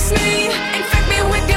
trust me, infect me with